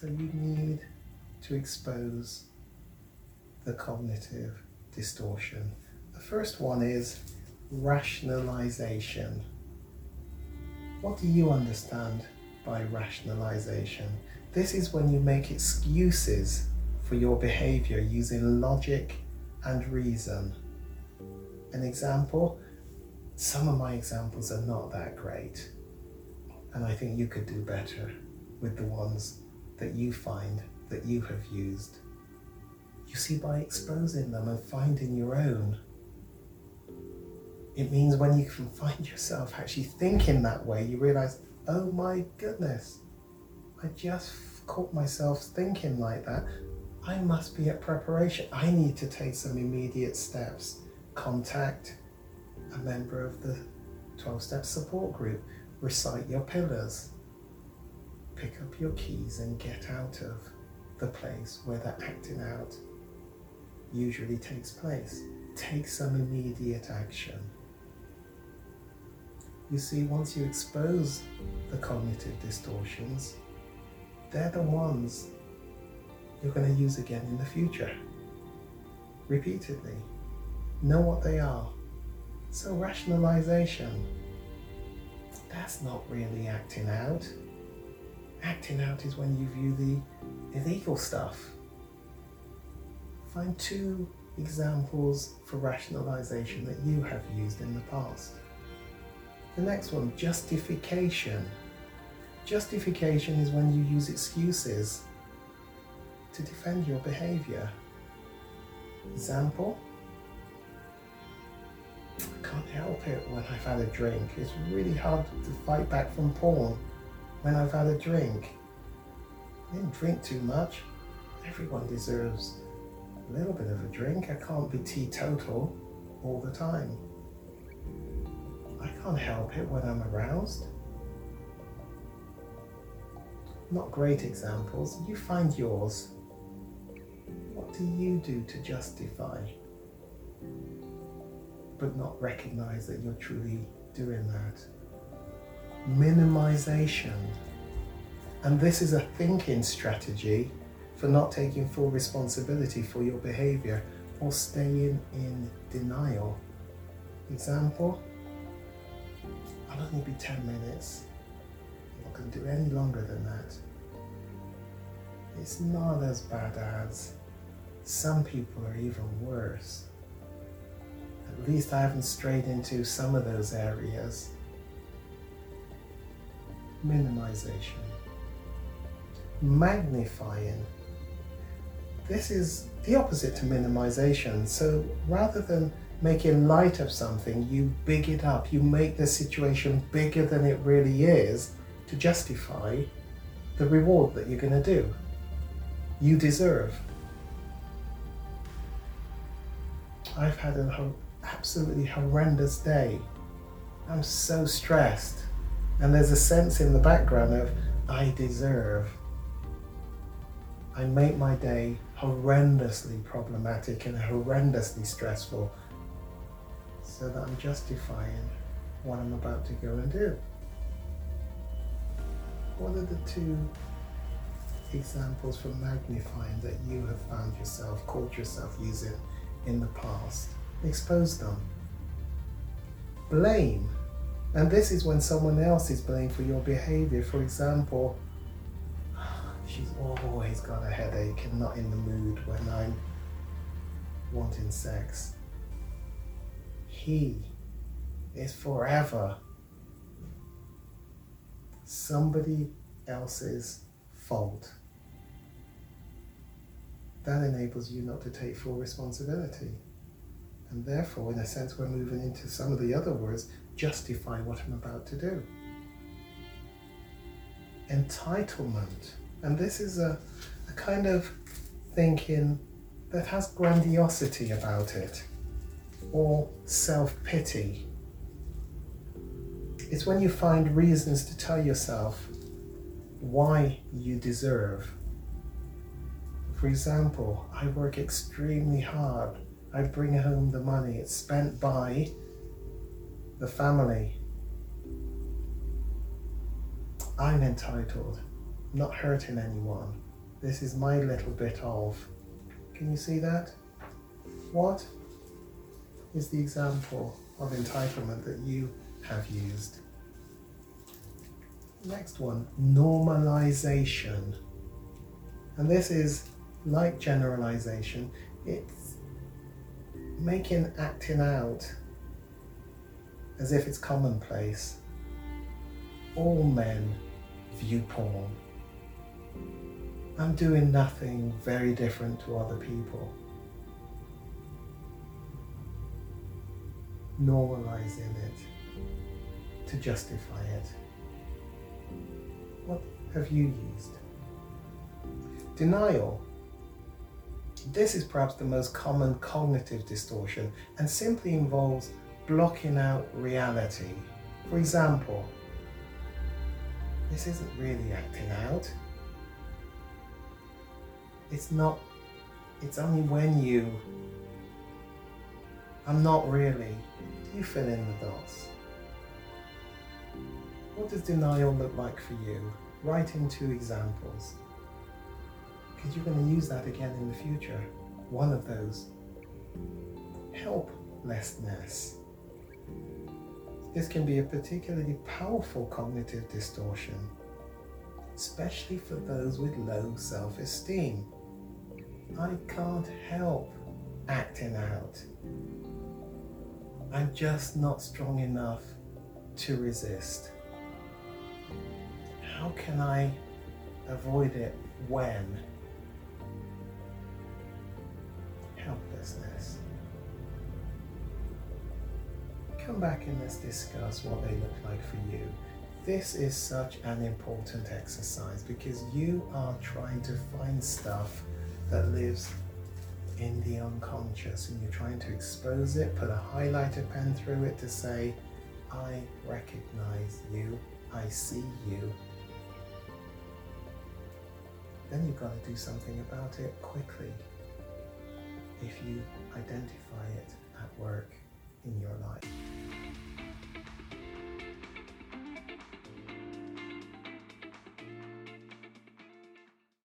So you need to expose the cognitive distortion. The first one is rationalization. What do you understand by rationalization? This is when you make excuses for your behavior using logic and reason. An example, some of my examples are not that great, and I think you could do better with the ones that you find that you have used. You see, by exposing them and finding your own, it means when you can find yourself actually thinking that way, you realize, oh my goodness, I just caught myself thinking like that. I must be at preparation. I need to take some immediate steps. Contact a member of the 12 step support group, recite your pillars, pick up your keys, and get out of the place where the acting out usually takes place. Take some immediate action. You see, once you expose the cognitive distortions, they're the ones you're going to use again in the future. Repeatedly. Know what they are. So, rationalization, that's not really acting out. Acting out is when you view the illegal stuff. Find two examples for rationalization that you have used in the past. The next one, justification. Justification is when you use excuses to defend your behavior. Example, I can't help it when I've had a drink. It's really hard to fight back from porn when I've had a drink. I didn't drink too much. Everyone deserves a little bit of a drink. I can't be teetotal all the time. I can't help it when I'm aroused. Not great examples. You find yours. What do you do to justify but not recognize that you're truly doing that? Minimization. And this is a thinking strategy for not taking full responsibility for your behavior or staying in denial. Example, I'll only be 10 minutes. I'm not going to do any longer than that. It's not as bad as some people are even worse. At least I haven't strayed into some of those areas. Minimization. Magnifying. This is the opposite to minimization. So rather than making light of something, you big it up. You make the situation bigger than it really is to justify the reward that you're going to do. You deserve. I've had an absolutely horrendous day. I'm so stressed. And there's a sense in the background of, I deserve. I make my day horrendously problematic and horrendously stressful so that I'm justifying what I'm about to go and do. What are the two examples for magnifying that you have found yourself, caught yourself using in the past? Expose them. Blame. And this is when someone else is blamed for your behavior. For example, she's always got a headache and not in the mood when I'm wanting sex he is forever somebody else's fault. That enables you not to take full responsibility. And therefore, in a sense, we're moving into some of the other words justify what I'm about to do. Entitlement. And this is a, a kind of thinking that has grandiosity about it or self pity. It's when you find reasons to tell yourself why you deserve. For example, I work extremely hard. I bring home the money. It's spent by the family. I'm entitled, not hurting anyone. This is my little bit of. Can you see that? What is the example of entitlement that you have used? Next one, normalization. And this is like generalization, it's making acting out as if it's commonplace. All men view porn. I'm doing nothing very different to other people. Normalizing it to justify it. What have you used? Denial. This is perhaps the most common cognitive distortion and simply involves blocking out reality. For example, this isn't really acting out. It's not, it's only when you, I'm not really, you fill in the dots. What does denial look like for you? Write in two examples. Because you're going to use that again in the future. One of those. Helplessness. This can be a particularly powerful cognitive distortion, especially for those with low self esteem. I can't help acting out. I'm just not strong enough to resist. How can I avoid it when? Come back and let's discuss what they look like for you. This is such an important exercise because you are trying to find stuff that lives in the unconscious and you're trying to expose it, put a highlighter pen through it to say, I recognize you, I see you, then you've got to do something about it quickly if you identify it at work in your life.